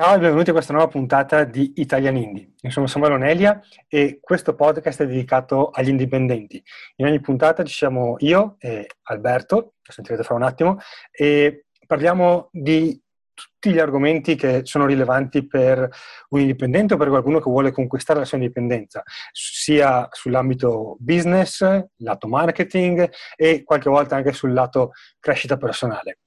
Ciao e benvenuti a questa nuova puntata di Italian Indie. Io sono Samuele Onelia e questo podcast è dedicato agli indipendenti. In ogni puntata ci siamo io e Alberto, che sentirete fra un attimo, e parliamo di tutti gli argomenti che sono rilevanti per un indipendente o per qualcuno che vuole conquistare la sua indipendenza, sia sull'ambito business, lato marketing e qualche volta anche sul lato crescita personale.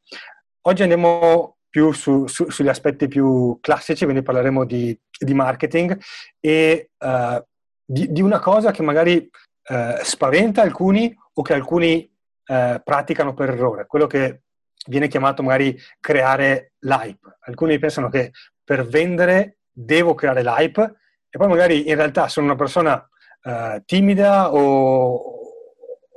Oggi andiamo più su, su, sugli aspetti più classici, quindi parleremo di, di marketing e uh, di, di, una cosa che magari uh, spaventa alcuni o che alcuni uh, praticano per errore, quello che viene chiamato magari creare l'hype. Alcuni pensano che per vendere devo creare l'hype e poi magari in realtà sono una persona timida o,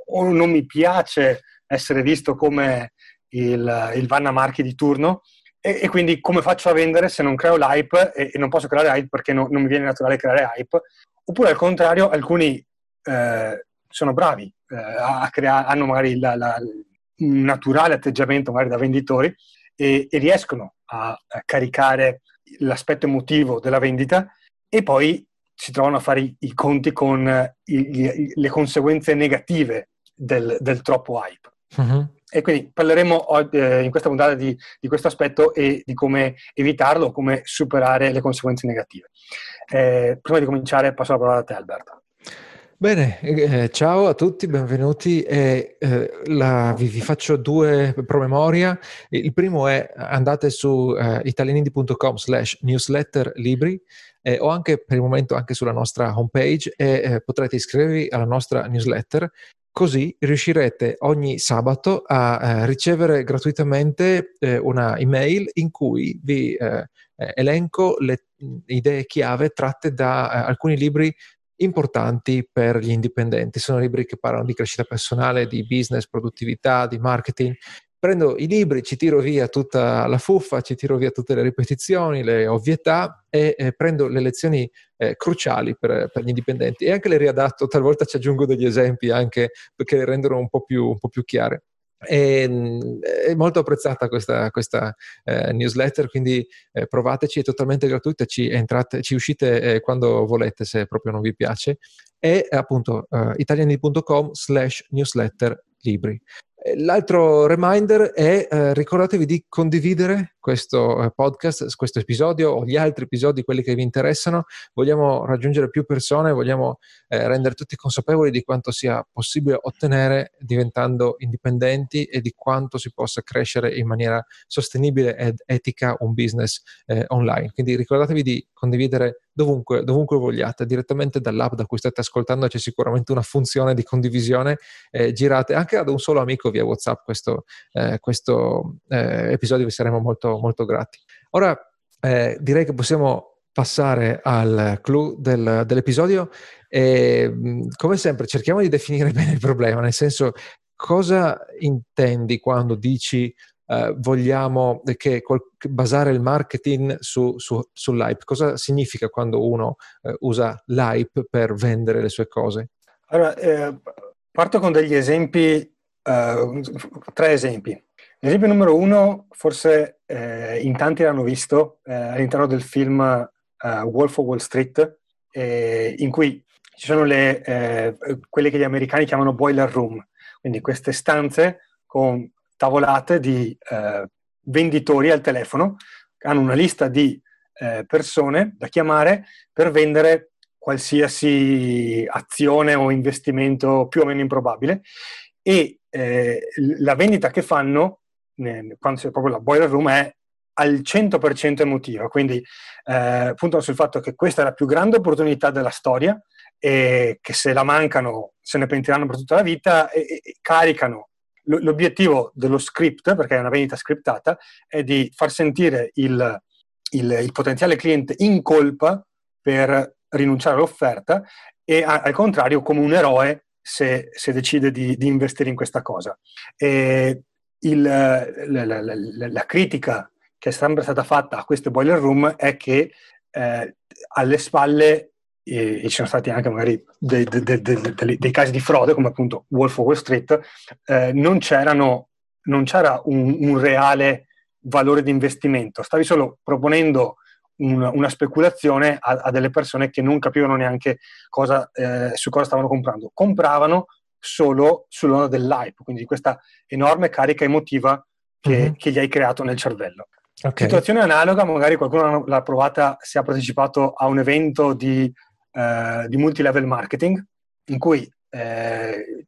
o non mi piace essere visto come il, il Vanna Marchi di turno e, e, quindi come faccio a vendere se non creo l'hype e, e non posso creare hype perché no, non mi viene naturale creare hype? Oppure al contrario, alcuni eh, sono bravi eh, a creare, hanno magari la, la, un naturale atteggiamento magari da venditori e, e riescono a, a, caricare l'aspetto emotivo della vendita e poi si trovano a fare i, i conti con i, i, le conseguenze negative del, del troppo hype. Uh-huh. E quindi parleremo eh, in questa puntata di, di, questo aspetto e di come evitarlo, come superare le conseguenze negative. Eh, prima di cominciare passo la parola a te Alberto. Bene, eh, ciao a tutti, benvenuti. Eh, la, vi, vi, faccio due promemoria. Il primo è andate su eh, italianindi.com slash newsletter libri eh, o anche per il momento anche sulla nostra homepage e eh, potrete iscrivervi alla nostra newsletter Così riuscirete ogni sabato a eh, ricevere gratuitamente eh, una email in cui vi eh, eh elenco le idee chiave tratte da eh, alcuni libri importanti per gli indipendenti. Sono libri che parlano di crescita personale, di business, produttività, di marketing prendo i libri, ci tiro via tutta la fuffa, ci tiro via tutte le ripetizioni, le ovvietà e eh, prendo le lezioni eh, cruciali per, per, gli indipendenti e anche le riadatto, talvolta ci aggiungo degli esempi anche perché le rendono un po' più, un po più chiare. E, mm, è molto apprezzata questa, questa eh, newsletter, quindi eh, provateci, è totalmente gratuita, ci, entrate, ci uscite eh, quando volete se proprio non vi piace. E appunto uh, italiani.com slash newsletter libri. L'altro reminder è eh, ricordatevi di condividere questo eh, podcast, questo episodio o gli altri episodi, quelli che vi interessano. Vogliamo raggiungere più persone, vogliamo eh, rendere tutti consapevoli di quanto sia possibile ottenere diventando indipendenti e di quanto si possa crescere in maniera sostenibile ed etica un business eh, online. Quindi ricordatevi di condividere dovunque, dovunque vogliate, direttamente dall'app da cui state ascoltando c'è sicuramente una funzione di condivisione, eh, girate anche ad un solo amico via WhatsApp questo, eh, questo eh, episodio, vi saremo molto, molto grati. Ora eh, direi che possiamo passare al clou del, dell'episodio e come sempre cerchiamo di definire bene il problema, nel senso cosa intendi quando dici eh, vogliamo che, che basare il marketing su, su, sull'hype. Cosa significa quando uno eh, usa l'hype per vendere le sue cose? Allora, eh, parto con degli esempi, eh, tre esempi. L'esempio numero uno, forse eh, in tanti l'hanno visto eh, all'interno del film Wolf of Wall Street, in cui ci sono le, quelle che gli americani chiamano boiler room, quindi queste stanze con tavolate di eh, venditori al telefono hanno una lista di eh, persone da chiamare per vendere qualsiasi azione o investimento più o meno improbabile e eh, la vendita che fanno quando c'è proprio la boiler room è al 100% emotiva, quindi eh, puntano sul fatto che questa è la più grande opportunità della storia e che se la mancano se ne pentiranno per tutta la vita e, e caricano l'obiettivo dello script, perché è una vendita scriptata, è di far sentire il, il, il potenziale cliente in colpa per rinunciare all'offerta e a, al contrario come un eroe se, se decide di, di, investire in questa cosa. Il, la, la, la, la, critica che è sempre stata fatta a queste boiler room è che eh, alle spalle e, ci sono stati anche magari dei, dei, dei, dei, casi di frode, come appunto Wolf of Wall Street, eh, non, non, c'era un, un, reale valore di investimento, stavi solo proponendo un, una speculazione a, a, delle persone che non capivano neanche cosa, eh, su cosa stavano comprando. Compravano solo sull'onda dell'hype, quindi questa enorme carica emotiva che, mm-hmm. che gli hai creato nel cervello. Okay. Situazione analoga, magari qualcuno l'ha provata se ha partecipato a un evento di, eh, di multilevel marketing, in cui eh,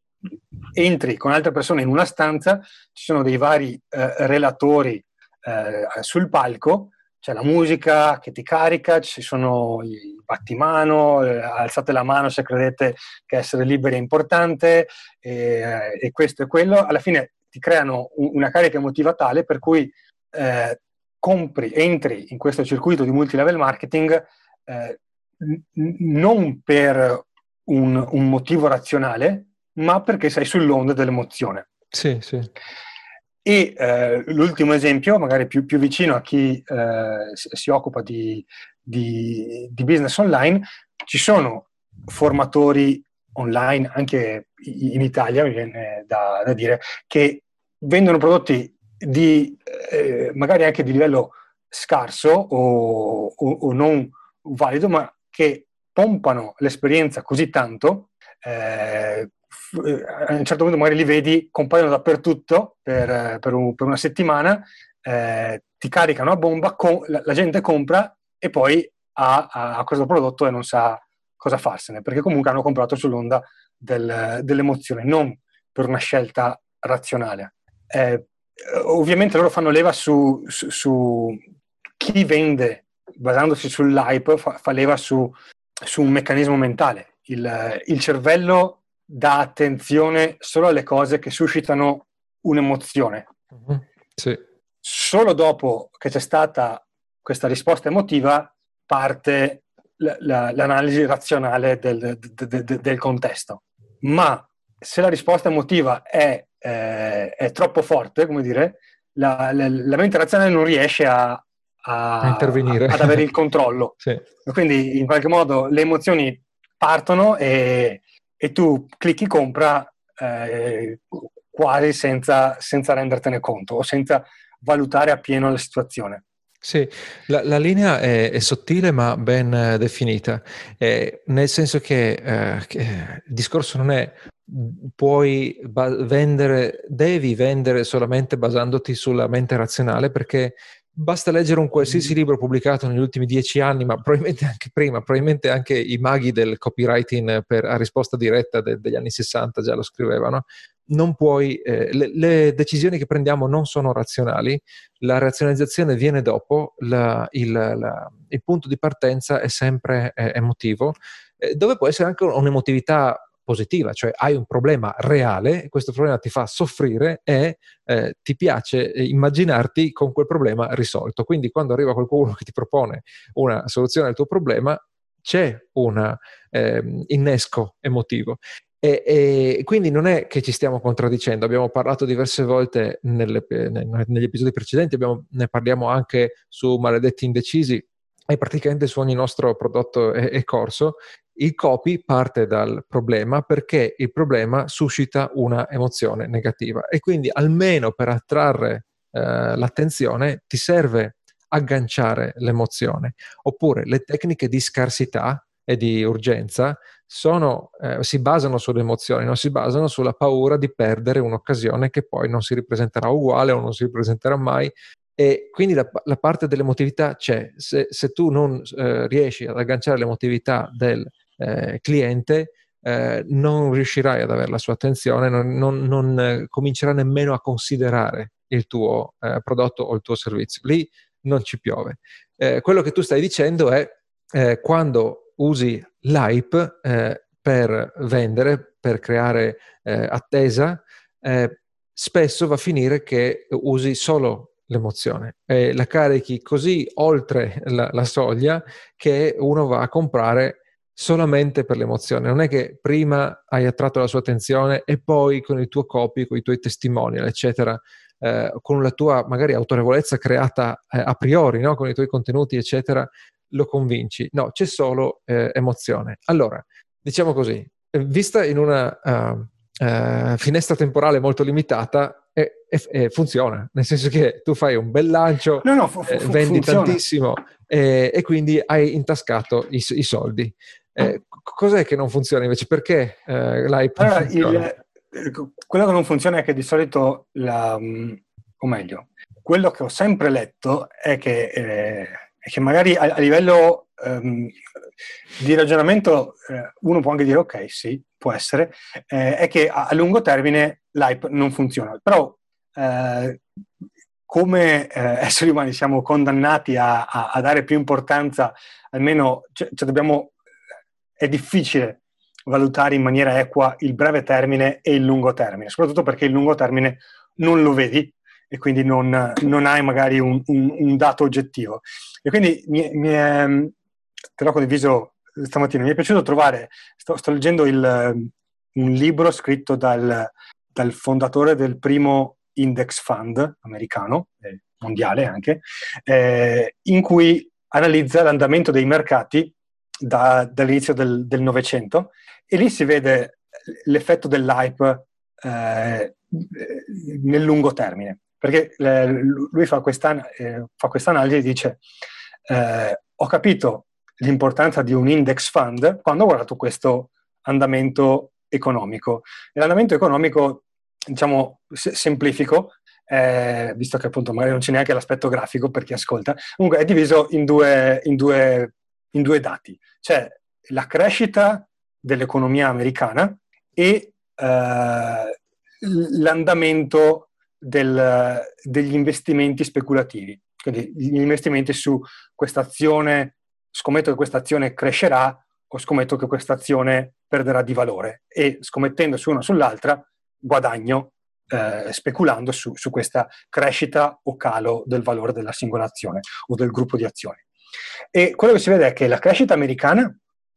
entri con altre persone in una stanza, ci sono dei vari eh, relatori eh, sul palco, c'è la musica che ti carica, ci sono i battimano, eh, alzate la mano se credete che essere liberi è importante e, e questo e quello. Alla fine ti creano un, una carica emotiva tale per cui eh, compri, entri in questo circuito di multilevel marketing eh, n- non per un, un motivo razionale, ma perché sei sull'onda dell'emozione. Sì, sì. E eh, l'ultimo esempio, magari più, più vicino a chi eh, si, occupa di, di, di, business online, ci sono formatori online, anche in Italia, mi viene da, da dire, che vendono prodotti di, eh, magari anche di livello scarso o, o, o non valido, ma che pompano l'esperienza così tanto eh, a un certo punto magari li vedi, compaiono dappertutto per, per, un, per una settimana, eh, ti caricano a bomba, con, la, la, gente compra e poi ha, ha, questo prodotto e non sa cosa farsene, perché comunque hanno comprato sull'onda del, dell'emozione, non per una scelta razionale. Eh, ovviamente loro fanno leva su, su, su, chi vende, basandosi sull'hype, fa, fa leva su, su, un meccanismo mentale. Il, il cervello dà attenzione solo alle cose che suscitano un'emozione. Mm-hmm. Sì. Solo dopo che c'è stata questa risposta emotiva parte l- l- l'analisi razionale del, de- de- del, contesto. Ma se la risposta emotiva è, eh, è troppo forte, come dire, la, la, la, mente razionale non riesce a, a, a intervenire. A, ad avere il controllo. sì. Quindi in qualche modo le emozioni partono e, e tu clicchi compra eh, quasi senza, senza rendertene conto o senza valutare appieno la situazione. Sì, la, la linea è, è, sottile ma ben eh, definita, eh, nel senso che, eh, che, il discorso non è puoi ba- vendere, devi vendere solamente basandoti sulla mente razionale perché Basta leggere un qualsiasi libro pubblicato negli ultimi dieci anni, ma probabilmente anche prima, probabilmente anche i maghi del copywriting per, a risposta diretta de, degli anni 60 già lo scrivevano. Non puoi, eh, le, le, decisioni che prendiamo non sono razionali, la razionalizzazione viene dopo, la, il, la, il, punto di partenza è sempre eh, emotivo, eh, dove può essere anche un'emotività positiva, cioè hai un problema reale, questo problema ti fa soffrire e eh, ti piace eh, immaginarti con quel problema risolto. Quindi quando arriva qualcuno che ti propone una soluzione al tuo problema, c'è un eh, innesco emotivo. E, e, quindi non è che ci stiamo contraddicendo, abbiamo parlato diverse volte nelle, negli episodi precedenti, abbiamo, ne parliamo anche su Maledetti Indecisi e praticamente su ogni nostro prodotto e, e corso il copy parte dal problema perché il problema suscita una emozione negativa e quindi almeno per attrarre eh, l'attenzione ti serve agganciare l'emozione. Oppure le tecniche di scarsità e di urgenza sono, eh, si basano sulle emozioni, non si basano sulla paura di perdere un'occasione che poi non si ripresenterà uguale o non si ripresenterà mai. E quindi la, la parte dell'emotività c'è. Se, se tu non eh, riesci ad agganciare l'emotività del eh, cliente, eh, non riuscirai ad avere la sua attenzione, non, non, non eh, comincerà nemmeno a considerare il tuo eh, prodotto o il tuo servizio. Lì non ci piove. Quello che tu stai dicendo è quando usi l'hype per vendere, per creare attesa, spesso va a finire che usi solo l'emozione e la carichi così oltre la, la, soglia che uno va a comprare solamente per l'emozione. Non è che prima hai attratto la sua attenzione e poi con il tuo copy, con i tuoi testimonial, eccetera, eh, con la tua magari autorevolezza creata eh, a priori, no? con i tuoi contenuti, eccetera, lo convinci. No, c'è solo eh, emozione. Allora, diciamo così, vista in una uh, uh, finestra temporale molto limitata e, e, funziona, nel senso che tu fai un bel lancio, no, no, fu, fu, eh, vendi funziona. tantissimo e, e, quindi hai intascato i, i soldi. Eh, cos'è che non funziona invece? Perché eh, l'hype allora, il, quello che non funziona è che di solito, la, o meglio, quello che ho sempre letto è che, eh, è che magari a, a livello um, di ragionamento eh, uno può anche dire ok, sì, può essere, eh, è che a, a, lungo termine l'hype non funziona. Però eh, come eh, esseri umani siamo condannati a, a, a, dare più importanza, almeno cioè, cioè dobbiamo, è difficile valutare in maniera equa il breve termine e il lungo termine, soprattutto perché il lungo termine non lo vedi e quindi non, non hai magari un, un, un, dato oggettivo. E quindi mi, mi è, te l'ho condiviso stamattina, mi è piaciuto trovare, sto, sto leggendo il, un libro scritto dal, dal, fondatore del primo index fund americano, eh, mondiale anche, eh, in cui analizza l'andamento dei mercati da, dall'inizio del Novecento e lì si vede l'effetto dell'hype eh, nel lungo termine. Perché eh, lui fa questa, eh, fa questa analisi e dice eh, ho capito l'importanza di un index fund quando ho guardato questo andamento economico. L'andamento economico, diciamo, semplifico, eh, visto che appunto magari non c'è neanche l'aspetto grafico per chi ascolta, comunque è diviso in due, in due, in due dati. C'è la crescita dell'economia americana e eh, l'andamento del, degli investimenti speculativi. Quindi gli investimenti su questa azione, scommetto che questa azione crescerà o scommetto che questa azione perderà di valore e scommettendo su una sull'altra guadagno eh, speculando su, su, questa crescita o calo del valore della singola azione o del gruppo di azioni. E quello che si vede è che la crescita americana,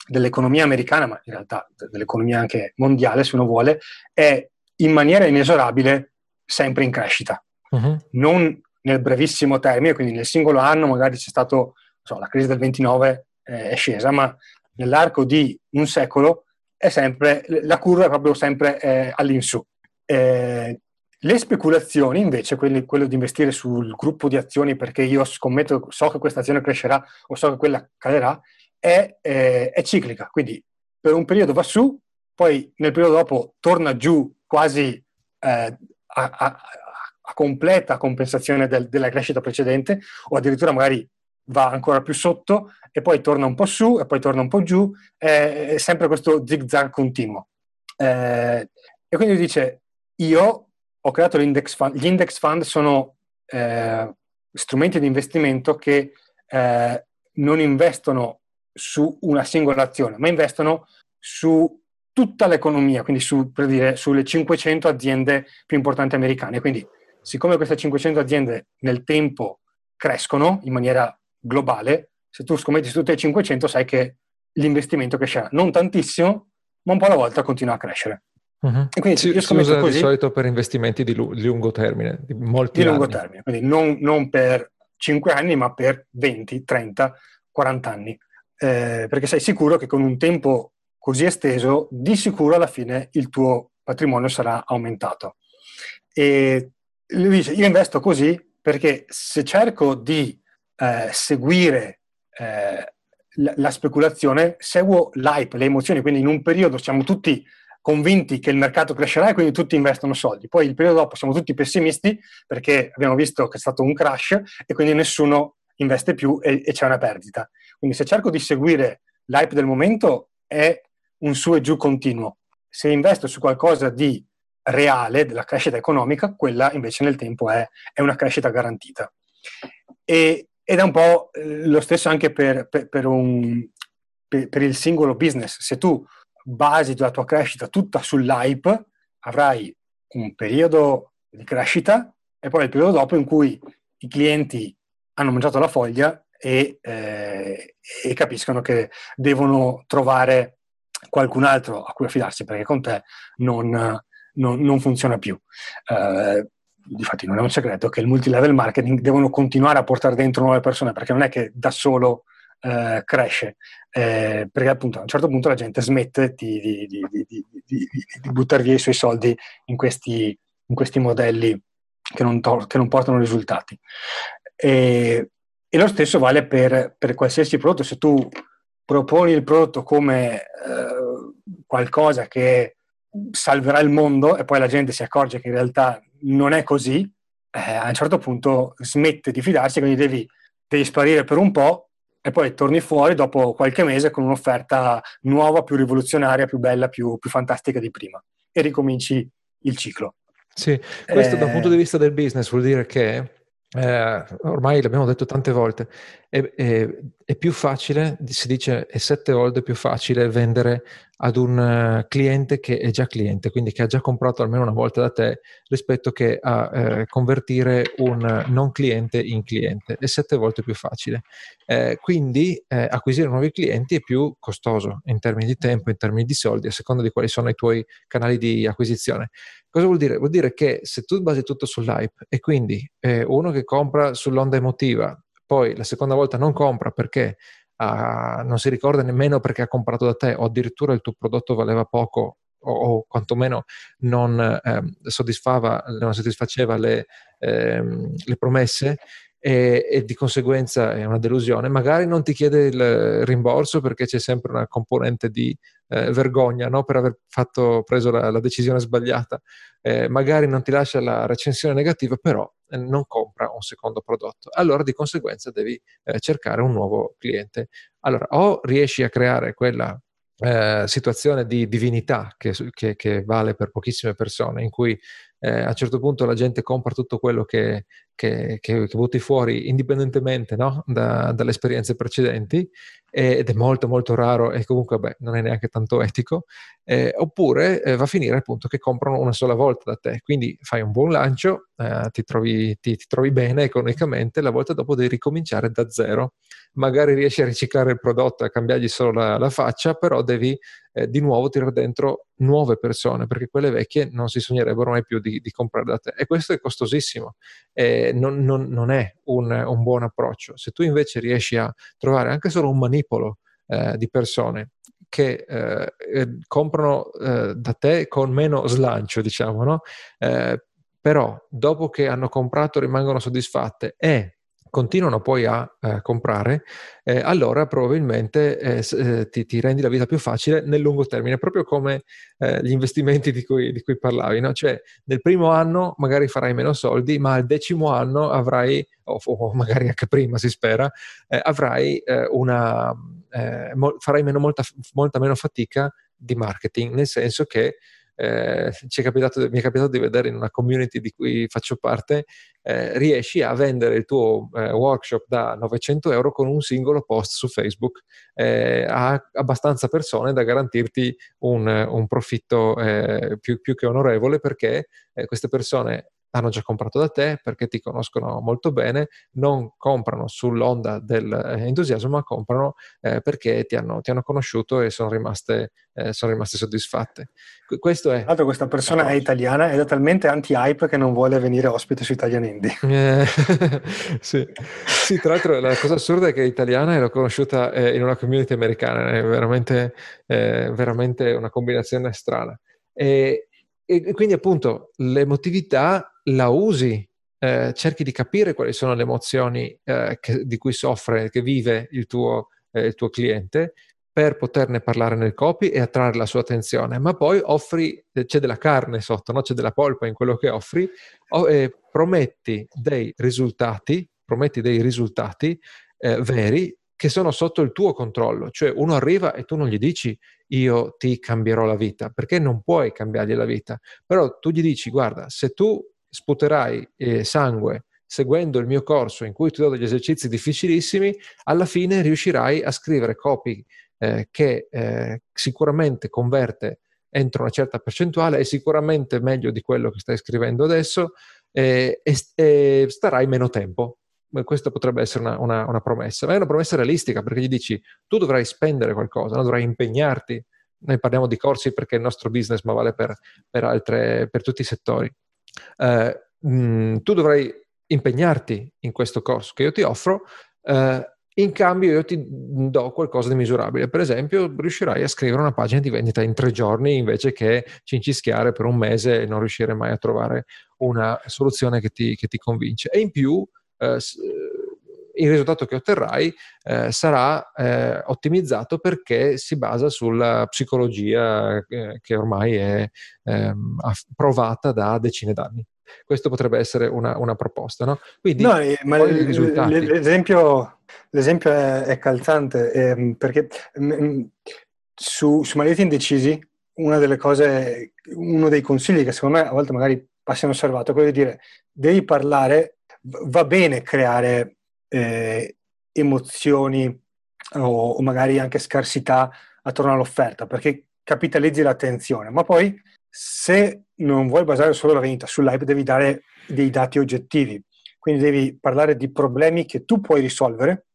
dell'economia americana, ma in realtà dell'economia anche mondiale, se uno vuole, è in maniera inesorabile sempre in crescita. Uh-huh. Non nel brevissimo termine, quindi nel singolo anno magari c'è stato, so, la crisi del 29 eh, è scesa, ma nell'arco di un secolo è sempre, la curva è proprio sempre eh, all'insù. Eh, le speculazioni, invece, quelli, quello di investire sul gruppo di azioni perché io scommetto, so che questa azione crescerà o so che quella calerà, è, eh, è ciclica. Quindi per un periodo va su, poi nel periodo dopo torna giù quasi eh, a, a, a completa compensazione del, della crescita precedente o addirittura magari va ancora più sotto e poi torna un po' su e poi torna un po' giù, è, è sempre questo zig-zag continuo. Eh, e quindi dice, io ho creato l'index fund, gli index fund sono eh, strumenti di investimento che eh, non investono su una singola azione, ma investono su tutta l'economia, quindi su, per dire, sulle 500 aziende più importanti americane. Quindi, siccome queste 500 aziende nel tempo crescono in maniera globale, se tu scommetti su tutte le 500 sai che l'investimento crescerà. Non tantissimo, ma un po' alla volta continua a crescere. Uh-huh. E quindi si, si usa così, di solito per investimenti di, lu- di lungo termine, di molti di anni. lungo termine, quindi non, non, per 5 anni, ma per 20, 30, 40 anni. Eh, perché sei sicuro che con un tempo così esteso, di sicuro alla fine il tuo patrimonio sarà aumentato. E lui dice, io investo così perché se cerco di eh, seguire eh, la, la, speculazione, seguo l'hype, le emozioni, quindi in un periodo siamo tutti convinti che il mercato crescerà e quindi tutti investono soldi. Poi il periodo dopo siamo tutti pessimisti perché abbiamo visto che è stato un crash e quindi nessuno investe più e, e c'è una perdita. Quindi se cerco di seguire l'hype del momento è un su e giù continuo. Se investo su qualcosa di reale, della crescita economica, quella invece nel tempo è, è una crescita garantita. E, ed è un po' eh, lo stesso anche per, per, per, un, per, il singolo business. Se tu basi la tua crescita tutta sull'hype, avrai un periodo di crescita e poi il periodo dopo in cui i clienti hanno mangiato la foglia e, eh, e capiscono che devono trovare qualcun altro a cui affidarsi perché con te non, non, non funziona più. Uh, difatti non è un segreto che il multilevel marketing devono continuare a portare dentro nuove persone perché non è che da solo eh, cresce, eh, perché appunto a un certo punto la gente smette di, di, di, di buttare via i suoi soldi in questi, in questi modelli che non, to- che non, portano risultati. E, e lo stesso vale per, per, qualsiasi prodotto, se tu proponi il prodotto come eh, qualcosa che salverà il mondo e poi la gente si accorge che in realtà non è così, eh, a un certo punto smette di fidarsi, quindi devi, devi sparire per un po' e poi torni fuori dopo qualche mese con un'offerta nuova, più rivoluzionaria, più bella, più, più fantastica di prima e ricominci il ciclo. Sì, questo eh... da un punto di vista del business vuol dire che eh, ormai l'abbiamo detto tante volte, è, è, è, più facile, si dice è sette volte più facile vendere ad un uh, cliente che è già cliente, quindi che ha già comprato almeno una volta da te, rispetto che a eh, convertire un non cliente in cliente. È sette volte più facile. Eh, quindi eh, acquisire nuovi clienti è più costoso in termini di tempo, in termini di soldi, a seconda di quali sono i tuoi canali di acquisizione. Cosa vuol dire? Vuol dire che se tu basi tutto sull'hype e quindi eh, uno che compra sull'onda emotiva, poi la seconda volta non compra perché uh, non si ricorda nemmeno perché ha comprato da te o addirittura il tuo prodotto valeva poco o, o quantomeno non, eh, soddisfava, non soddisfaceva le, eh, le promesse e, e, di conseguenza è una delusione. Magari non ti chiede il rimborso perché c'è sempre una componente di eh, vergogna no? per aver fatto, preso la, la decisione sbagliata. Eh, magari non ti lascia la recensione negativa, però eh, non compra un secondo prodotto. Allora di conseguenza devi eh, cercare un nuovo cliente. Allora o riesci a creare quella eh, situazione di divinità che, che, che, vale per pochissime persone, in cui eh, a un certo punto la gente compra tutto quello che, che, che, che butti fuori indipendentemente no? da, dalle esperienze precedenti ed è molto molto raro e comunque beh, non è neanche tanto etico, eh, oppure eh, va a finire appunto che comprano una sola volta da te, quindi fai un buon lancio, eh, ti, trovi, ti, ti, trovi, bene economicamente, la volta dopo devi ricominciare da zero, magari riesci a riciclare il prodotto e a cambiargli solo la, la faccia, però devi eh, di nuovo tirare dentro nuove persone, perché quelle vecchie non si sognerebbero mai più di, di comprare da te. E questo è costosissimo, eh, non, non, non, è un, un, buon approccio. Se tu invece riesci a trovare anche solo un manipolo eh, di persone che eh, eh, comprano eh, da te con meno slancio, diciamo, no? però dopo che hanno comprato rimangono soddisfatte e continuano poi a eh, comprare, eh, allora probabilmente eh, eh, ti, ti, rendi la vita più facile nel lungo termine, proprio come eh, gli investimenti di cui, di cui parlavi. No? Cioè, nel primo anno magari farai meno soldi, ma al decimo anno avrai, o, o magari anche prima si spera, eh, avrai una, mo- farai meno, molta, molta meno fatica di marketing, nel senso che eh, è capitato, mi è capitato di vedere in una community di cui faccio parte, eh, riesci a vendere il tuo eh, workshop da 900 euro con un singolo post su Facebook eh, a abbastanza persone da garantirti un, un profitto eh, più, più, che onorevole perché eh, queste persone hanno già comprato da te perché ti conoscono molto bene, non comprano sull'onda dell'entusiasmo, ma comprano eh, perché ti hanno, ti hanno, conosciuto e sono rimaste, eh, sono rimaste soddisfatte. Questo è. Tra l'altro, questa persona è italiana ed è talmente anti-hype che non vuole venire ospite su Italian Indie. Eh, sì. sì. tra l'altro, la cosa assurda è che è italiana e l'ho conosciuta eh, in una community americana, è veramente, eh, veramente una combinazione strana. E, e quindi appunto l'emotività la usi, eh, cerchi di capire quali sono le emozioni eh, che, di cui soffre, che vive il tuo, eh, il tuo, cliente per poterne parlare nel copy e attrarre la sua attenzione, ma poi offri, eh, c'è della carne sotto, no? c'è della polpa in quello che offri, o, prometti dei risultati, prometti dei risultati eh, veri che sono sotto il tuo controllo, cioè uno arriva e tu non gli dici io ti cambierò la vita, perché non puoi cambiargli la vita, però tu gli dici guarda, se tu sputerai eh, sangue seguendo il mio corso in cui ti do degli esercizi difficilissimi, alla fine riuscirai a scrivere copy eh, che eh, sicuramente converte entro una certa percentuale è sicuramente meglio di quello che stai scrivendo adesso eh, e, e, starai meno tempo. Questa potrebbe essere una, una, una, promessa, ma è una promessa realistica perché gli dici tu dovrai spendere qualcosa, no? dovrai impegnarti. Noi parliamo di corsi perché è il nostro business, ma vale per, per, altre, per tutti i settori eh, mh, tu dovrai impegnarti in questo corso che io ti offro, eh, in cambio io ti do qualcosa di misurabile. Per esempio, riuscirai a scrivere una pagina di vendita in tre giorni invece che cincischiare per un mese e non riuscire mai a trovare una soluzione che ti, che ti convince. E in più, eh, il risultato che otterrai eh, sarà eh, ottimizzato perché si basa sulla psicologia eh, che ormai è ehm, provata da decine d'anni. Questo potrebbe essere una, una proposta, no? Quindi, no, eh, ma l- l'esempio, l'esempio, è, è calzante eh, perché mh, mm, mm, su, su Maledetti Indecisi una delle cose, uno dei consigli che secondo me a volte magari passa inosservato è quello di dire devi parlare, va bene creare eh, emozioni o, o, magari anche scarsità attorno all'offerta, perché capitalizzi l'attenzione, ma poi se non vuoi basare solo la vendita sull'hype, devi dare dei dati oggettivi, quindi devi parlare di problemi che tu puoi risolvere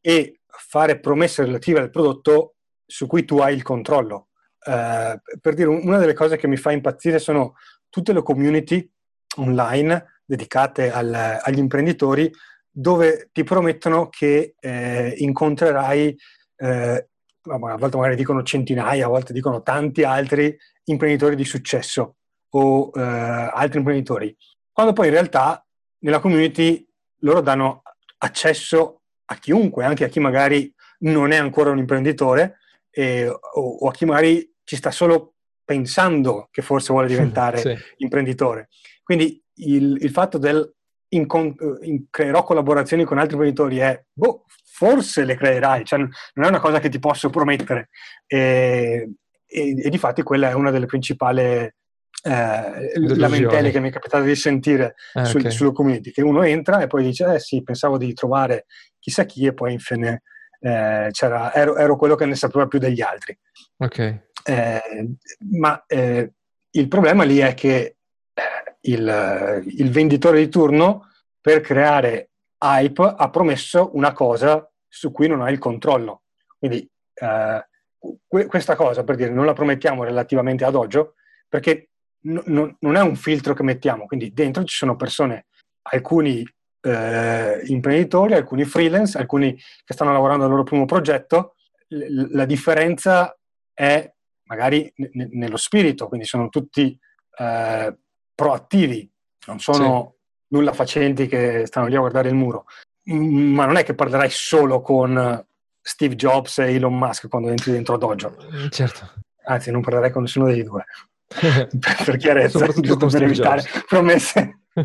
e fare promesse relative al prodotto su cui tu hai il controllo. Uh, per dire, una delle cose che mi fa impazzire sono tutte le community online dedicate al, agli imprenditori dove ti promettono che eh, incontrerai, eh, a volte magari dicono centinaia, a volte dicono tanti altri imprenditori di successo o eh, altri imprenditori, quando poi in realtà nella community loro danno accesso a chiunque, anche a chi magari non è ancora un imprenditore eh, o, o, a chi magari ci sta solo pensando che forse vuole diventare sì. imprenditore. Quindi il, il fatto del in, in, creerò collaborazioni con altri imprenditori è, boh, forse le creerai, cioè non è una cosa che ti posso promettere. E, e, e di fatti quella è una delle principali eh, lamentele che mi è capitato di sentire ah, sul, okay. sulla community, che uno entra e poi dice, eh sì, pensavo di trovare chissà chi e poi infine eh, ero, ero, quello che ne sapeva più degli altri. Ok. Eh, ma eh, il problema lì è che il, il venditore di turno per creare hype ha promesso una cosa su cui non ha il controllo. Quindi eh, que- questa cosa, per dire, non la promettiamo relativamente ad Oggio, perché n- non è un filtro che mettiamo, quindi dentro ci sono persone, alcuni eh, imprenditori, alcuni freelance, alcuni che stanno lavorando al loro primo progetto. L- la differenza è magari n- nello spirito, quindi sono tutti eh, proattivi, non sono sì. nulla facenti che stanno lì a guardare il muro. Mm, ma non è che parlerai solo con Steve Jobs e Elon Musk quando entri dentro Dojo. Mm, certo. Anzi, non parlerai con nessuno dei due. per, chiarezza, giusto per evitare Jobs. promesse.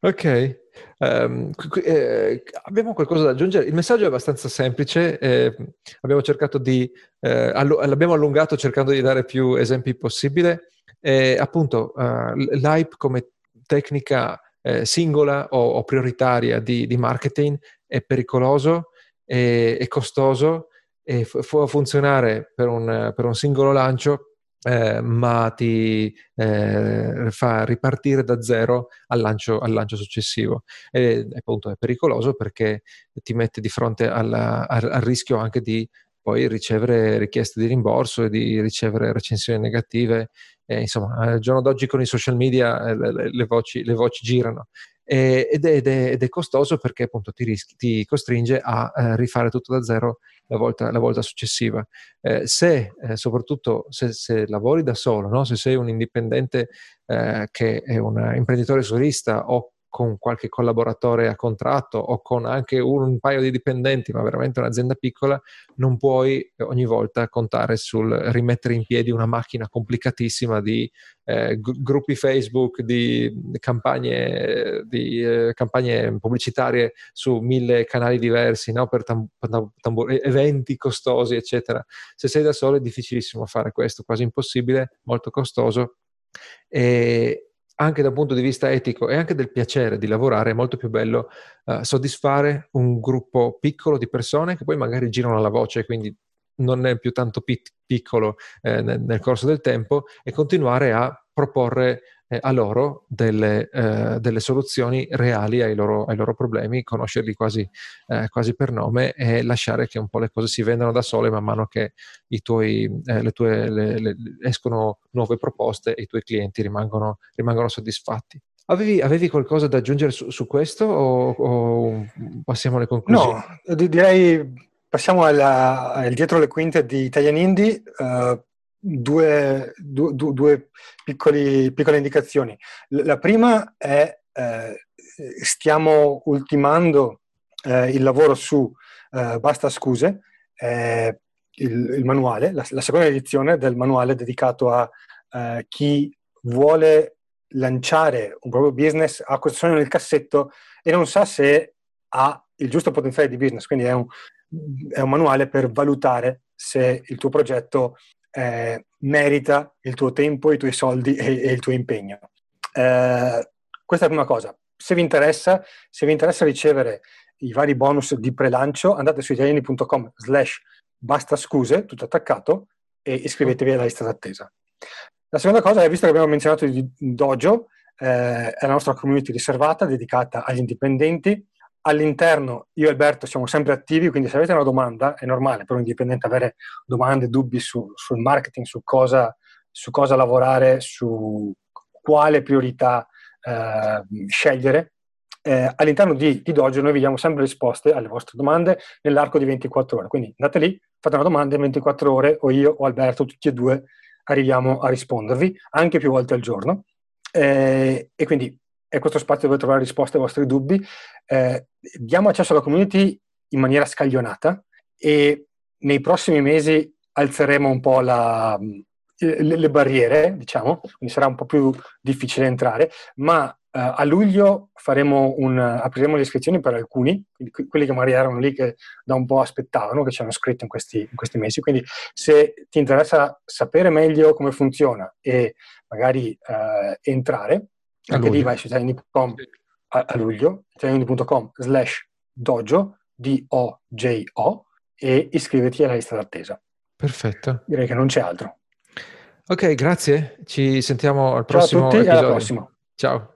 ok. Um, eh, abbiamo qualcosa da aggiungere? Il messaggio è abbastanza semplice, eh, abbiamo cercato di, eh, allu- l'abbiamo allungato cercando di dare più esempi possibile. Eh, appunto, uh, l'hype come tecnica eh, singola o, o, prioritaria di, di, marketing è pericoloso, è, è costoso e può funzionare per un, per un singolo lancio, eh, ma ti eh, fa ripartire da zero al lancio, al lancio successivo. E appunto è pericoloso perché ti mette di fronte alla, al, al, rischio anche di poi ricevere richieste di rimborso e di ricevere recensioni negative. Eh, insomma, al giorno d'oggi con i social media eh, le, le, voci, le, voci, girano eh, ed, è, ed, è, ed, è, costoso perché appunto ti, rischi, ti costringe a eh, rifare tutto da zero la volta, la volta successiva. Eh, se, eh, soprattutto se, se, lavori da solo, no? se sei un indipendente che è un imprenditore solista o con qualche collaboratore a contratto o con anche un, un, paio di dipendenti, ma veramente un'azienda piccola, non puoi ogni volta contare sul rimettere in piedi una macchina complicatissima di eh, gruppi Facebook, di campagne, di, eh, campagne, pubblicitarie su mille canali diversi, no? per tam- tam- eventi costosi, eccetera. Se sei da solo è difficilissimo fare questo, quasi impossibile, molto costoso. E, anche dal punto di vista etico e anche del piacere di lavorare, è molto più bello uh, soddisfare un gruppo piccolo di persone che poi magari girano la voce, quindi non è più tanto pic- piccolo eh, nel, nel, corso del tempo e continuare a proporre eh, a loro delle, eh, delle, soluzioni reali ai loro, ai loro problemi, conoscerli quasi, eh, quasi, per nome e lasciare che un po' le cose si vendano da sole man mano che tuoi, eh, le tue, le, le, escono nuove proposte e i tuoi clienti rimangono, rimangono soddisfatti. Avevi, avevi, qualcosa da aggiungere su, su questo o, o, passiamo alle conclusioni? No, direi passiamo alla, al dietro le quinte di Italian Indie. Uh, due, due, due piccoli, piccole indicazioni. La prima è eh, stiamo ultimando eh, il lavoro su eh, Basta Scuse, il, il, manuale, la, la, seconda edizione del manuale dedicato a eh, chi vuole lanciare un proprio business, ha questo sogno nel cassetto e non sa se ha il giusto potenziale di business. Quindi è un, è un manuale per valutare se il tuo progetto eh, merita il tuo tempo, i tuoi soldi e, e il tuo impegno. Eh, questa è la prima cosa. Se vi interessa, se vi interessa ricevere i vari bonus di prelancio, andate su italiani.com slash basta scuse, tutto attaccato, e iscrivetevi alla lista d'attesa. La seconda cosa è, visto che abbiamo menzionato di Dojo, eh, è la nostra community riservata, dedicata agli indipendenti. All'interno io e Alberto siamo sempre attivi, quindi se avete una domanda, è normale per un dipendente avere domande, dubbi su, sul marketing, su cosa, su cosa, lavorare, su quale priorità eh, scegliere. Eh, all'interno di, di Dojo noi vi diamo sempre risposte alle vostre domande nell'arco di 24 ore. Quindi andate lì, fate una domanda in 24 ore, o io o Alberto, tutti e due, arriviamo a rispondervi anche più volte al giorno. Eh, e quindi è questo spazio dove trovare risposte ai vostri dubbi. Eh, diamo accesso alla community in maniera scaglionata e nei prossimi mesi alzeremo un po' la, le, le, barriere, diciamo, quindi sarà un po' più difficile entrare, ma Uh, a luglio un, apriremo le iscrizioni per alcuni, quelli che magari erano lì che da un po' aspettavano, che ci hanno scritto in questi, in questi mesi. Quindi se ti interessa sapere meglio come funziona e magari uh, entrare, anche lì vai su italiani.com a, a luglio, italiani.com slash dojo, D-O-J-O, e iscriviti alla lista d'attesa. Perfetto. Direi che non c'è altro. Ok, grazie. Ci sentiamo al prossimo Ciao a tutti episodio. alla prossima. Ciao.